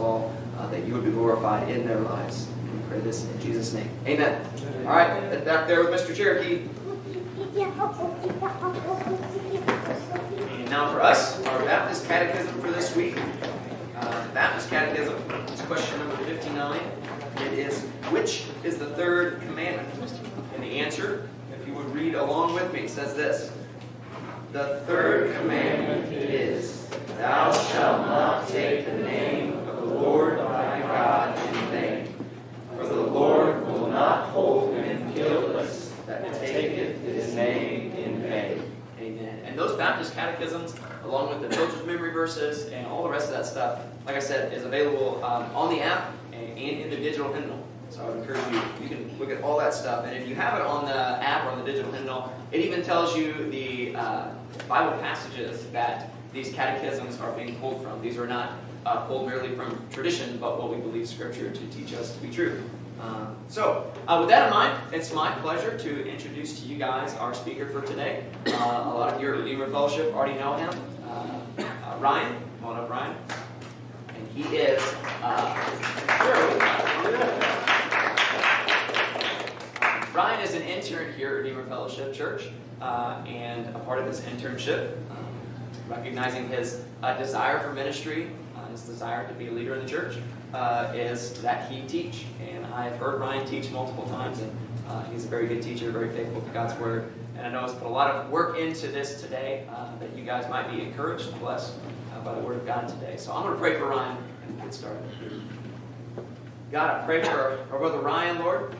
of all, uh, that you would be glorified in their lives. We pray this in Jesus' name. Amen. All right, back there with Mr. Cherokee. And now for us, our Baptist Catechism for this week. Uh, Baptist Catechism is question number 59. It is, which is the third commandment? And the answer, if you would read along with me, says this. The third commandment is, Thou shalt not take the name Lord thy God in vain. For the Lord will not hold him guiltless that taketh his name in vain. Amen. And those Baptist catechisms, along with the children's memory verses and all the rest of that stuff, like I said, is available um, on the app and in the digital hymnal. So I would encourage you, you can look at all that stuff. And if you have it on the app or on the digital hymnal, it even tells you the uh, Bible passages that these catechisms are being pulled from. These are not uh, pulled merely from tradition, but what we believe Scripture to teach us to be true. Um, so, uh, with that in mind, it's my pleasure to introduce to you guys our speaker for today. Uh, a lot of you at Redeemer Fellowship already know him. Uh, uh, Ryan, come on up, Ryan. And he is. Ryan is an intern here at Redeemer Fellowship Church, and a part of his internship, um, recognizing his uh, desire for ministry, his desire to be a leader in the church, uh, is that he teach. And I've heard Ryan teach multiple times, and uh, he's a very good teacher, very faithful to God's word. And I know he's put a lot of work into this today, uh, that you guys might be encouraged and blessed by the word of God today. So I'm going to pray for Ryan and get started. God, I pray for our brother Ryan, Lord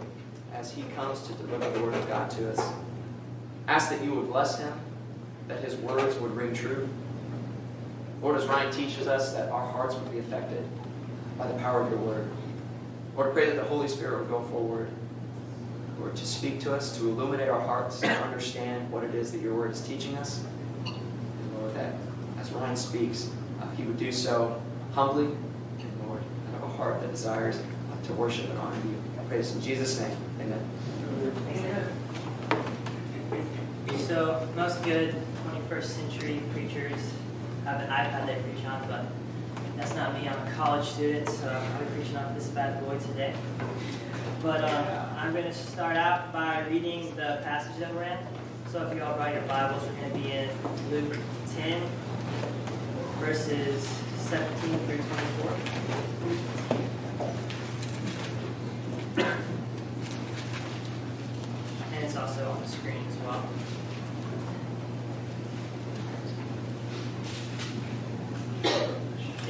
as he comes to deliver the word of God to us. Ask that you would bless him, that his words would ring true. Lord, as Ryan teaches us, that our hearts would be affected by the power of your word. Lord, pray that the Holy Spirit would go forward, Lord, to speak to us, to illuminate our hearts, to understand what it is that your word is teaching us. And Lord, that as Ryan speaks, uh, he would do so humbly, and Lord, out of a heart that desires uh, to worship and honor you. I pray this in Jesus' name. Amen. So most good 21st century preachers have an iPad they preach on, but that's not me. I'm a college student, so I'll be preaching off this bad boy today. But um, I'm going to start out by reading the passage that we're in. So if you all brought your Bibles, we're going to be in Luke 10, verses 17 through 24. And it's also on the screen as well.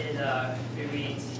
It, uh, it reads,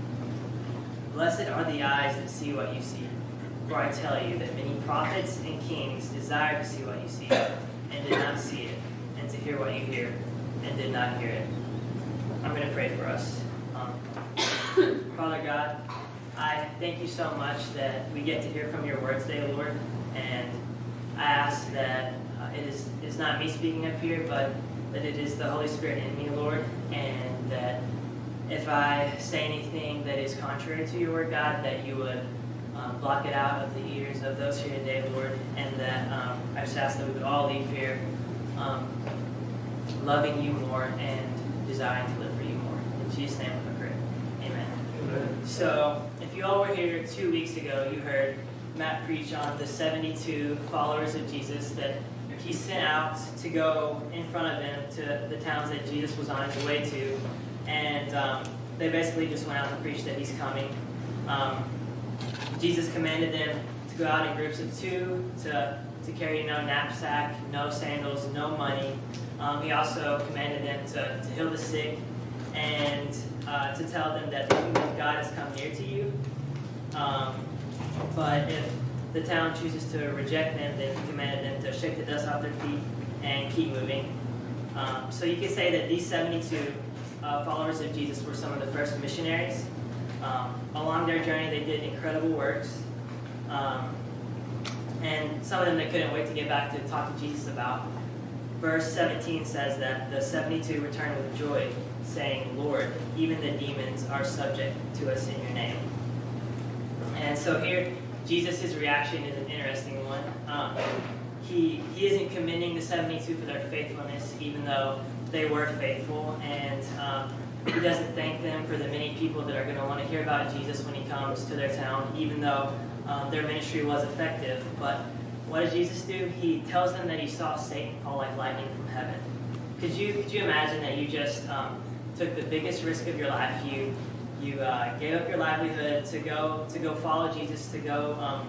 Blessed are the eyes that see what you see. For I tell you that many prophets and kings desired to see what you see, and did not see it, and to hear what you hear, and did not hear it. I'm going to pray for us. Um, Father God, I thank you so much that we get to hear from your words today, Lord. And I ask that uh, it is it's not me speaking up here, but that it is the Holy Spirit in me, Lord, and that if I say anything that is contrary to your word, God, that you would um, block it out of the ears of those here today, Lord, and that um, I just ask that we would all leave here um, loving you more and desiring to live for you more. In Jesus' name I pray. Amen. Amen. So, if you all were here two weeks ago, you heard Matt preach on the 72 followers of Jesus that he sent out to go in front of him to the towns that Jesus was on his way to. And um, they basically just went out and preached that he's coming. Um, Jesus commanded them to go out in groups of two, to, to carry no knapsack, no sandals, no money. Um, he also commanded them to, to heal the sick and uh, to tell them that the kingdom of God has come near to you. Um, but if the town chooses to reject them, then he commanded them to shake the dust off their feet and keep moving. Um, so you could say that these 72 uh, followers of Jesus were some of the first missionaries. Um, along their journey, they did incredible works. Um, and some of them they couldn't wait to get back to talk to Jesus about. Verse 17 says that the 72 returned with joy, saying, Lord, even the demons are subject to us in your name. And so here, Jesus' reaction is an interesting one. Um, he, he isn't commending the 72 for their faithfulness, even though they were faithful. And um, he doesn't thank them for the many people that are going to want to hear about Jesus when he comes to their town, even though um, their ministry was effective. But what does Jesus do? He tells them that he saw Satan fall like lightning from heaven. Could you, could you imagine that you just um, took the biggest risk of your life? You, you uh, gave up your livelihood to go, to go follow Jesus, to go, um,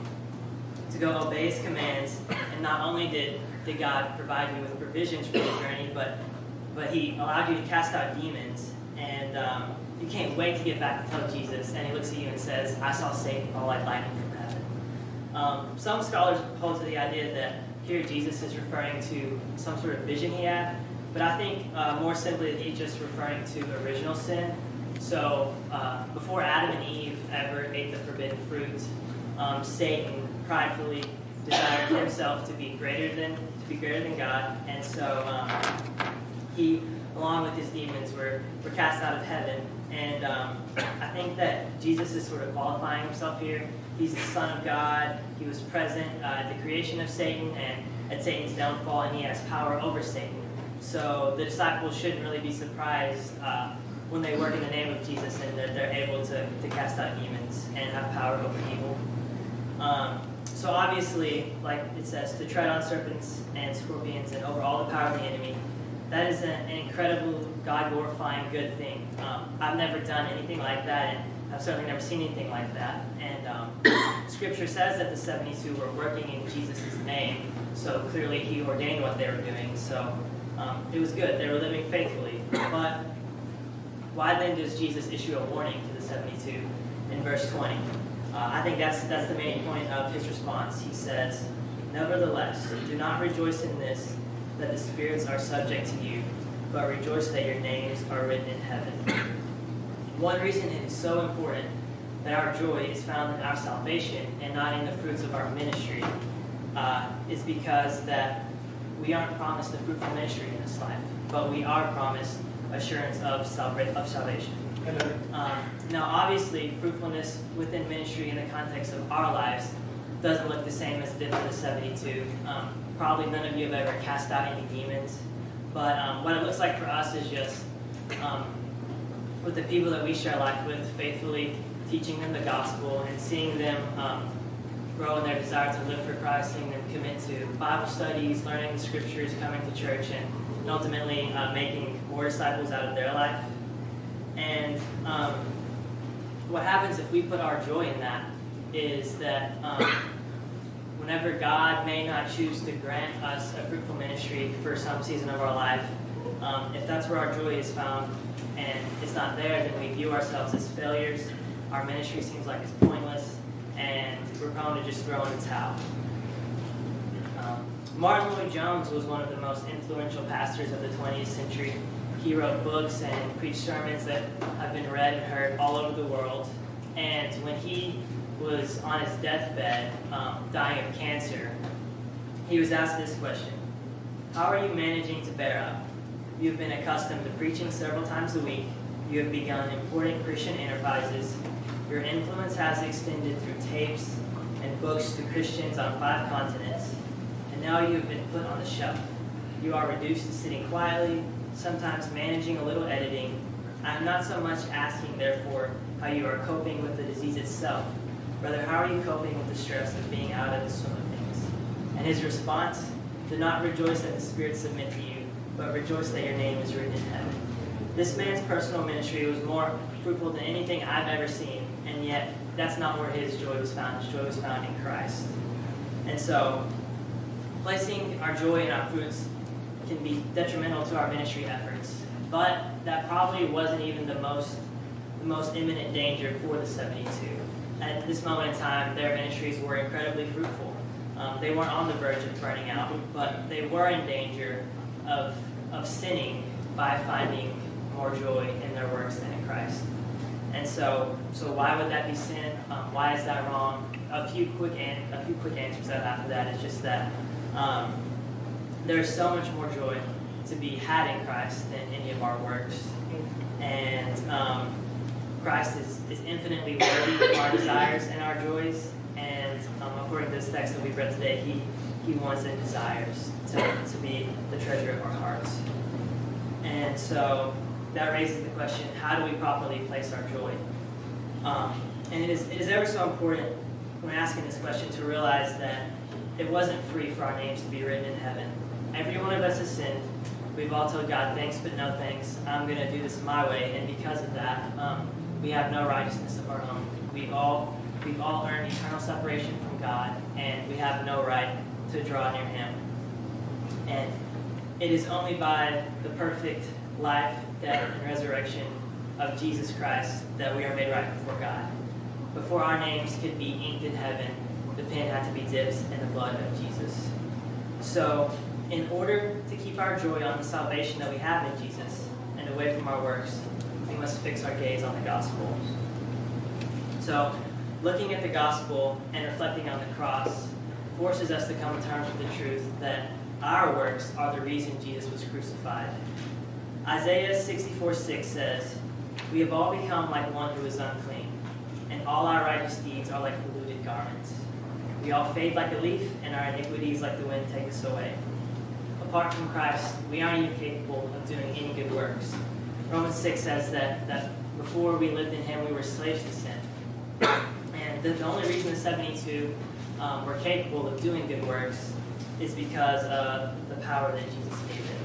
to go obey his commands. And not only did, did God provide you with provisions for your journey, but, but he allowed you to cast out demons. And um, you can't wait to get back to tell Jesus. And he looks at you and says, I saw Satan fall like lightning from heaven. Um, some scholars hold to the idea that here Jesus is referring to some sort of vision he had, but I think uh, more simply that he's just referring to original sin. So uh, before Adam and Eve ever ate the forbidden fruit, um, Satan pridefully desired himself to be greater than to be greater than God, and so um, he, along with his demons, were were cast out of heaven. And um, I think that Jesus is sort of qualifying himself here. He's the Son of God. He was present uh, at the creation of Satan and at Satan's downfall, and he has power over Satan. So the disciples shouldn't really be surprised uh, when they work in the name of Jesus and they're, they're able to, to cast out demons and have power over evil. Um, so obviously, like it says, to tread on serpents and scorpions and over all the power of the enemy, that is an, incredible, God-glorifying, good thing. Um, I've never done anything like that, and I've certainly never seen anything like that. And um, Scripture says that the 72 were working in Jesus' name, so clearly He ordained what they were doing. So um, it was good. They were living faithfully. But why then does Jesus issue a warning to the 72 in verse 20? Uh, I think that's, that's the main point of his response. He says, Nevertheless, do not rejoice in this, that the spirits are subject to you, but rejoice that your names are written in heaven. One reason it is so important that our joy is found in our salvation and not in the fruits of our ministry uh, is because that we aren't promised a fruitful ministry in this life, but we are promised assurance of, of salvation. Um, now, obviously, fruitfulness within ministry in the context of our lives doesn't look the same as it did for the 72. Um, probably none of you have ever cast out any demons, but um, what it looks like for us is just um, with the people that we share life with, faithfully teaching them the gospel and seeing them um, grow in their desire to live for Christ, seeing them commit to Bible studies, learning the scriptures, coming to church, and, ultimately uh, making more disciples out of their life. And um, what happens if we put our joy in that is that um, whenever God may not choose to grant us a fruitful ministry for some season of our life, um, if that's where our joy is found and it's not there, then we view ourselves as failures. Our ministry seems like it's pointless, and we're prone to just throw in the towel. Um, Martyn Lloyd-Jones was one of the most influential pastors of the 20th century. He wrote books and preached sermons that have been read and heard all over the world. And when he was on his deathbed, um, dying of cancer, he was asked this question How are you managing to bear up? You've been accustomed to preaching several times a week. You have begun important Christian enterprises. Your influence has extended through tapes and books to Christians on five continents. And now you have been put on the shelf. You are reduced to sitting quietly, sometimes managing a little editing. I am not so much asking, therefore, how you are coping with the disease itself. Rather, how are you coping with the stress of being out of the swim of things? And his response, do not rejoice that the spirits submit to you, but rejoice that your name is written in heaven. This man's personal ministry was more fruitful than anything I've ever seen, and yet that's not where his joy was found. His joy was found in Christ. And so, placing our joy in our fruits can be detrimental to our ministry efforts. But that probably wasn't even the most the most imminent danger for the 72. At this moment in time, their ministries were incredibly fruitful. Um, they weren't on the verge of burning out, but they were in danger of, of sinning by finding more joy in their works than in Christ. And so, so why would that be sin? Um, why is that wrong? A few quick an- a few quick answers after that is just that um, there is so much more joy to be had in Christ than any of our works, and um, Christ is, is infinitely worthy of our desires and our joys. And um, according to this text that we read today, he he wants and desires to, to be the treasure of our hearts. And so that raises the question how do we properly place our joy? Um, and it is, it is ever so important when asking this question to realize that it wasn't free for our names to be written in heaven. Every one of us has sinned. We've all told God, thanks, but no thanks. I'm going to do this my way. And because of that, um, we have no righteousness of our own. We've all, we've all earned eternal separation from God, and we have no right to draw near Him. And it is only by the perfect life, death, and resurrection of Jesus Christ that we are made right before God. Before our names could be inked in heaven, the pen had to be dipped in the blood of Jesus. So, in order to keep our joy on the salvation that we have in Jesus and away from our works, must fix our gaze on the gospel. So, looking at the gospel and reflecting on the cross forces us to come to terms with the truth that our works are the reason Jesus was crucified. Isaiah 64 6 says, We have all become like one who is unclean, and all our righteous deeds are like polluted garments. We all fade like a leaf, and our iniquities like the wind take us away. Apart from Christ, we aren't even capable of doing any good works. Romans 6 says that, that before we lived in Him, we were slaves to sin. And the, the only reason the 72 um, were capable of doing good works is because of the power that Jesus gave them.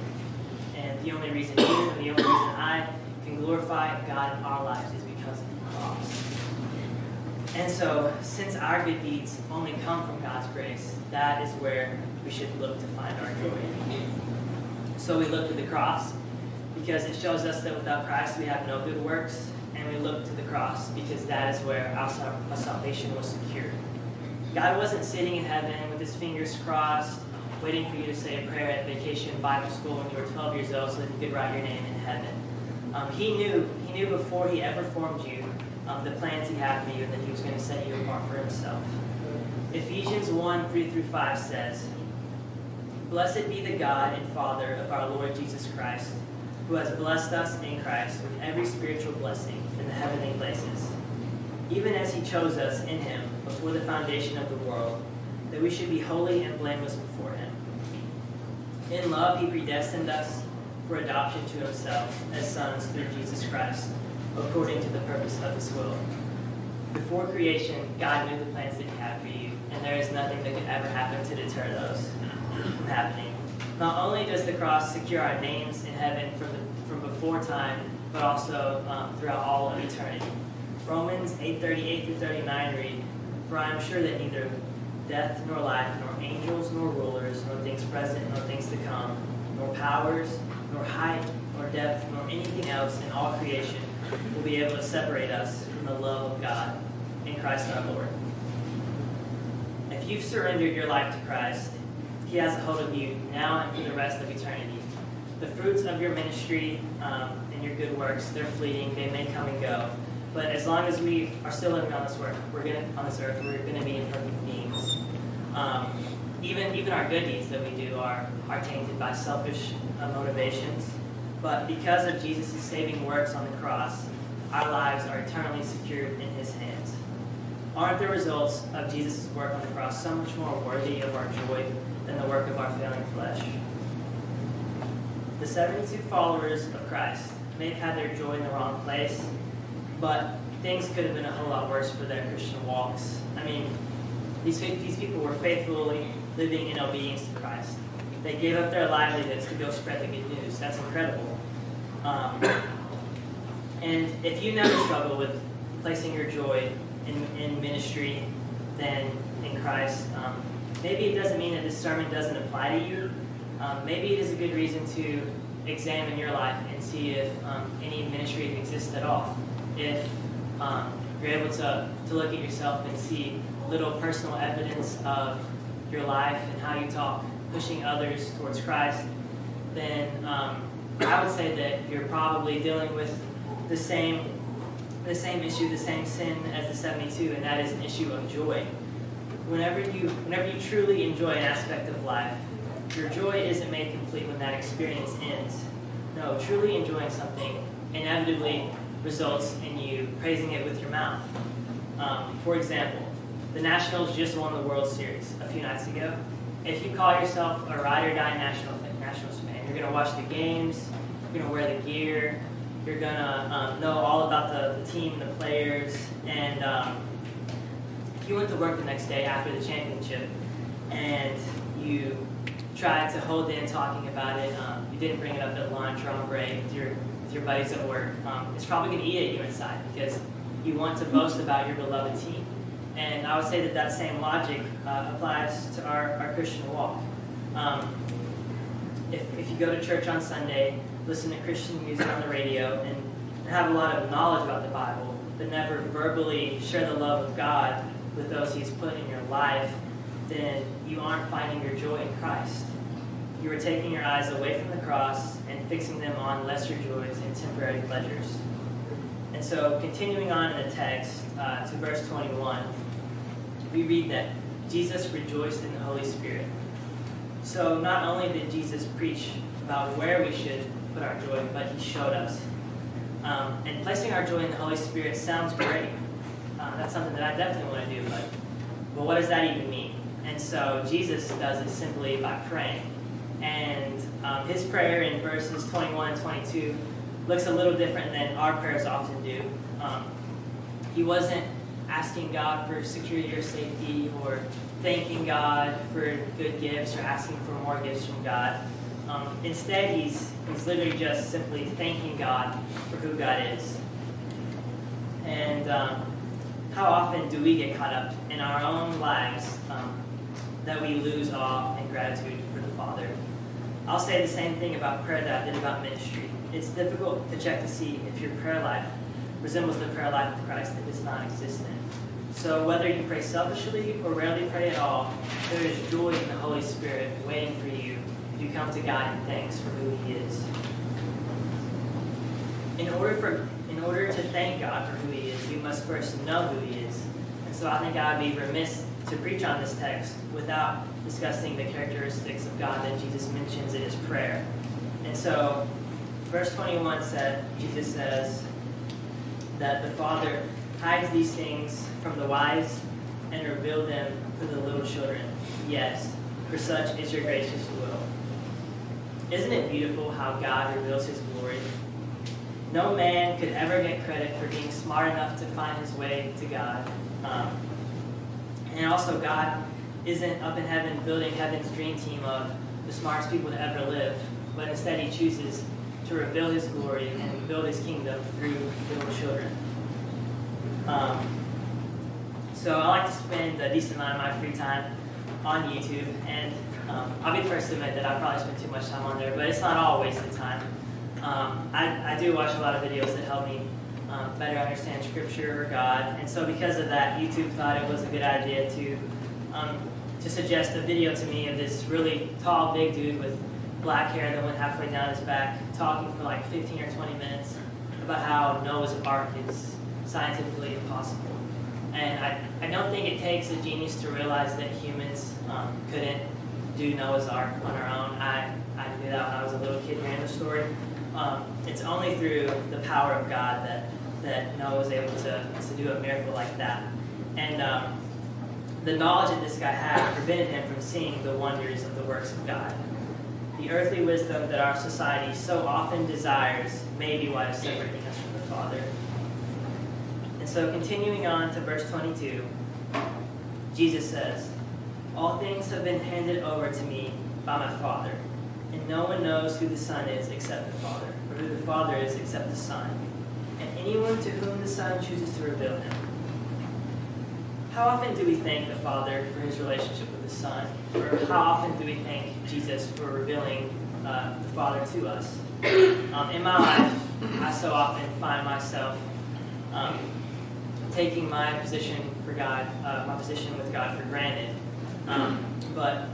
And the only reason you and the only reason I can glorify God in our lives is because of the cross. And so, since our good deeds only come from God's grace, that is where we should look to find our joy. So we look to the cross because it shows us that without Christ we have no good works, and we look to the cross because that is where our, salvation was secured. God wasn't sitting in heaven with his fingers crossed, waiting for you to say a prayer at vacation Bible school when you were 12 years old so that you could write your name in heaven. Um, he knew he knew before he ever formed you um, the plans he had for you and that he was going to set you apart for himself. Ephesians 1 3 through 5 says, Blessed be the God and Father of our Lord Jesus Christ, who has blessed us in Christ with every spiritual blessing in the heavenly places, even as he chose us in him before the foundation of the world, that we should be holy and blameless before him. In love, he predestined us for adoption to himself as sons through Jesus Christ, according to the purpose of his will. Before creation, God knew the plans that he had for you, and there is nothing that could ever happen to deter those from happening. Not only does the cross secure our names in heaven from, the, from before time, but also um, throughout all of eternity. Romans 8:38 through 39 read, For I am sure that neither death nor life, nor angels nor rulers, nor things present nor things to come, nor powers, nor height, nor depth, nor anything else in all creation will be able to separate us from the love of God in Christ our Lord. If you've surrendered your life to Christ, He has a hold of you now and for the rest of eternity. The fruits of your ministry um, and your good works, they're fleeting, they may come and go. But as long as we are still living on this earth, we're gonna on this earth, we're gonna be imperfect beings. Um, even even our good deeds that we do are are tainted by selfish uh, motivations. But because of Jesus' saving works on the cross, our lives are eternally secured in His hands. Aren't the results of Jesus' work on the cross so much more worthy of our joy than the work of our failing flesh? The 72 followers of Christ may have had their joy in the wrong place, but things could have been a whole lot worse for their Christian walks. I mean, these, these people were faithfully living in obedience to Christ. They gave up their livelihoods to go spread the good news. That's incredible. Um, and if you never struggle with placing your joy in, in ministry than in Christ. Um, maybe it doesn't mean that this sermon doesn't apply to you. Um, maybe it is a good reason to examine your life and see if um, any ministry exists at all. If um, you're able to, to look at yourself and see little personal evidence of your life and how you talk, pushing others towards Christ, then um, I would say that you're probably dealing with the same the same issue, the same sin as the 72, and that is an issue of joy. Whenever you whenever you truly enjoy an aspect of life, your joy isn't made complete when that experience ends. No, truly enjoying something inevitably results in you praising it with your mouth. Um, for example, the Nationals just won the World Series a few nights ago. If you call yourself a ride or die National Nationals fan, you're going to watch the games, you're going to wear the gear, you're going to um, know all about the, the, team, the players, and um, you went to work the next day after the championship and you tried to hold in talking about it, um, you didn't bring it up at lunch or on break with your, with your buddies at work, um, it's probably going to eat at you inside because you want to boast about your beloved team. And I would say that that same logic uh, applies to our, our Christian walk. Um, if, if you go to church on Sunday, listen to Christian music on the radio, and have a lot of knowledge about the Bible, but never verbally share the love of God with those He's put in your life, then you aren't finding your joy in Christ. You are taking your eyes away from the cross and fixing them on lesser joys and temporary pleasures. And so, continuing on in the text uh, to verse 21 we read that Jesus rejoiced in the Holy Spirit. So not only did Jesus preach about where we should put our joy, but he showed us. Um, and placing our joy in the Holy Spirit sounds great. Uh, that's something that I definitely want to do, but, but what does that even mean? And so Jesus does it simply by praying. And um, his prayer in verses 21 and 22 looks a little different than our prayers often do. Um, he wasn't asking God for security or safety or thanking God for good gifts or asking for more gifts from God. Um, instead, he's, he's literally just simply thanking God for who God is. And um, how often do we get caught up in our own lives um, that we lose awe and gratitude for the Father? I'll say the same thing about prayer that I did about ministry. It's difficult to check to see if your prayer life resembles the prayer life of Christ if it's non existent. So whether you pray selfishly or rarely pray at all, there is joy in the Holy Spirit waiting for you you come to God in thanks for who He is. In order for in order to thank God for who He is, you must first know who He is. And so I think I would be remiss to preach on this text without discussing the characteristics of God that Jesus mentions in His prayer. And so, verse 21 said, Jesus says, that the Father hides these things from the wise and reveals them to the little children. Yes, for such is your gracious. Isn't it beautiful how God reveals his glory? No man could ever get credit for being smart enough to find his way to God. Um, and also, God isn't up in heaven building heaven's dream team of the smartest people to ever live, but instead he chooses to reveal his glory and build his kingdom through little children. Um, so I like to spend a decent amount of my free time on YouTube, and um, I'll be the first to admit that I probably spend too much time on there, but it's not all wasted time. Um, I, I, do watch a lot of videos that help me um, better understand Scripture or God, and so because of that, YouTube thought it was a good idea to um, to suggest a video to me of this really tall, big dude with black hair that went halfway down his back, talking for like 15 or 20 minutes about how Noah's Ark is scientifically impossible. And I, I don't think it takes a genius to realize that humans um, couldn't do Noah's Ark on our own. I, I knew that when I was a little kid hearing the story. Um, it's only through the power of God that, that Noah was able to, to do a miracle like that. And um, the knowledge that this guy had prevented him from seeing the wonders of the works of God. The earthly wisdom that our society so often desires may be what is separating us from the Father. And so, continuing on to verse 22, Jesus says, All things have been handed over to me by my Father, and no one knows who the Son is except the Father, or who the Father is except the Son, and anyone to whom the Son chooses to reveal him. how often do we thank the Father for his relationship with the Son? Or how often do we thank Jesus for revealing uh, the Father to us? Um, in my life, I so often find myself um, taking my position for God, uh, my position with God for granted. Um, but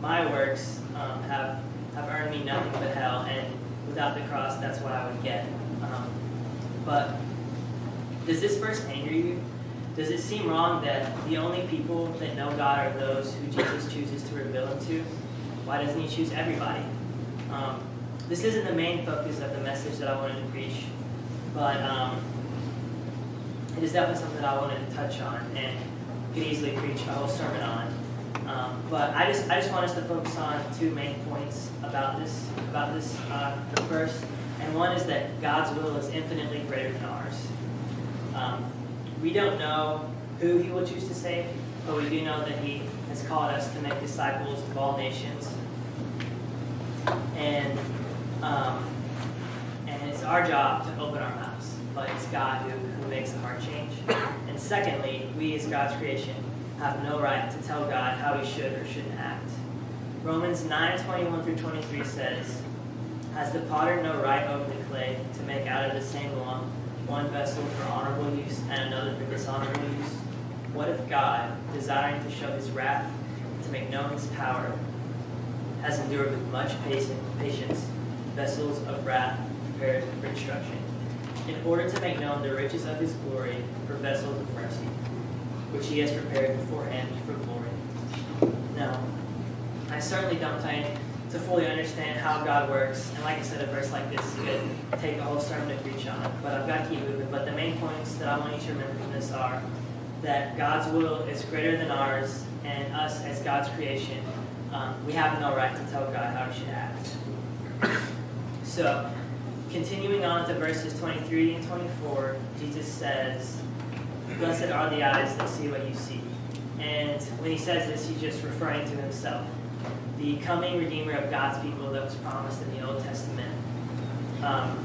my works um, have have earned me nothing but hell, and without the cross, that's what I would get. Um, but does this verse anger you? Does it seem wrong that the only people that know God are those who Jesus chooses to reveal Him to? Why doesn't He choose everybody? Um, this isn't the main focus of the message that I wanted to preach, but um, it is definitely something that I wanted to touch on and could easily preach a whole sermon on. Um, but I just I just want us to focus on two main points about this about this uh, verse, and one is that God's will is infinitely greater than ours. Um, we don't know who he will choose to save, but we do know that he has called us to make disciples of all nations. And um, and it's our job to open our mouths, but it's God who, who makes the heart change. And secondly, we as God's creation have no right to tell God how he should or shouldn't act. Romans 9, 21 through 23 says, Has the potter no right over the clay to make out of the same lump one vessel for honorable use and another for dishonorable use? What if God, desiring to show his wrath to make known his power, has endured with much patience vessels of wrath prepared for destruction, in order to make known the riches of his glory for vessels of mercy, which he has prepared beforehand for glory? Now, I certainly don't think to fully understand how God works. And like I said, a verse like this could take a whole sermon to preach on it, but I've got to keep moving. But the main points that I want you to remember from this are that God's will is greater than ours, and us as God's creation, um, we have no right to tell God how he should act. So, continuing on to verses 23 and 24, Jesus says, Blessed are the eyes that see what you see. And when he says this, he's just referring to himself the coming Redeemer of God's people that was promised in the Old Testament. Um,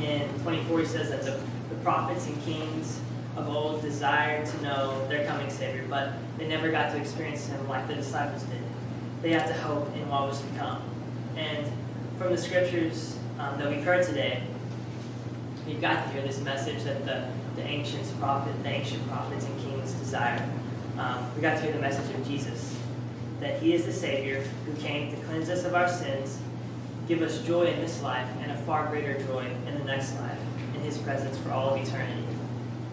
in 24, he says that the, the prophets and kings of old desired to know their coming Savior, but they never got to experience him like the disciples did. They had to hope in what was to come. And from the scriptures um, that we've heard today, we've got to hear this message that the, the ancient prophet, the ancient prophets and kings desired. Um, we got to hear the message of Jesus that he is the Savior who came to cleanse us of our sins, give us joy in this life, and a far greater joy in the next life, in his presence for all of eternity.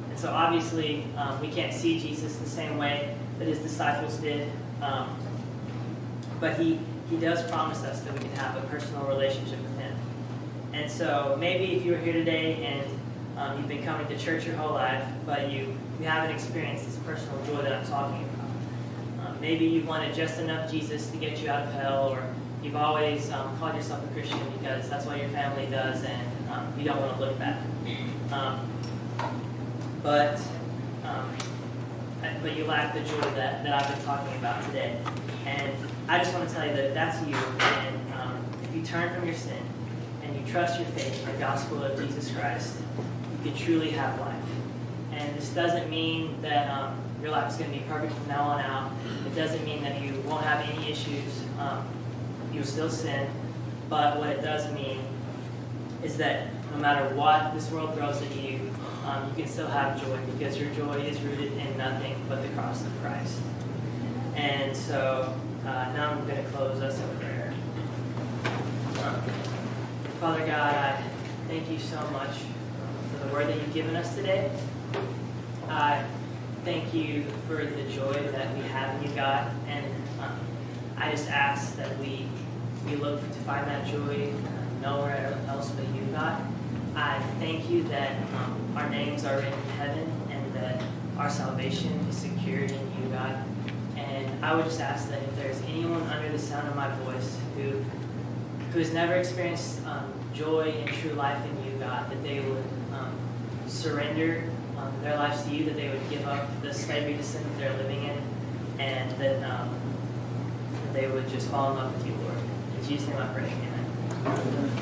And so obviously, um, we can't see Jesus the same way that his disciples did, um, but he, he does promise us that we can have a personal relationship with him. And so maybe if you were here today and um, you've been coming to church your whole life, but you, you haven't experienced this personal joy that I'm talking about, maybe you wanted just enough Jesus to get you out of hell, or you've always um, called yourself a Christian because that's what your family does, and um, you don't want to look back. Um, but um, but you lack the joy that, that I've been talking about today. And I just want to tell you that that's you. And um, if you turn from your sin and you trust your faith in the gospel of Jesus Christ, you truly have life. And this doesn't mean that um, your life is going to be perfect from now on out. It doesn't mean that you won't have any issues. Um, you'll still sin. But what it does mean is that no matter what this world throws at you, um, you can still have joy because your joy is rooted in nothing but the cross of Christ. And so uh, now I'm going to close us in prayer. Father God, I thank you so much the word that you've given us today. I thank you for the joy that we have in you, God. And um, I just ask that we we look to find that joy uh, nowhere else but you, God. I thank you that um, our names are in heaven and that our salvation is secured in you, God. And I would just ask that if there's anyone under the sound of my voice who who has never experienced um, joy and true life in you, God, that they would surrender um, their lives to you, that they would give up the slavery to sin that they're living in, and that, um, they would just fall in love with you, Lord. In Jesus' name I pray. Amen.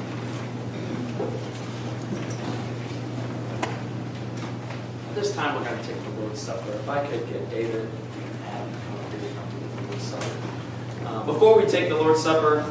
this time we're going to take the Lord's Supper. If I could get David and Adam to come up here do the Lord's Supper. Uh, before we take the Lord's Supper,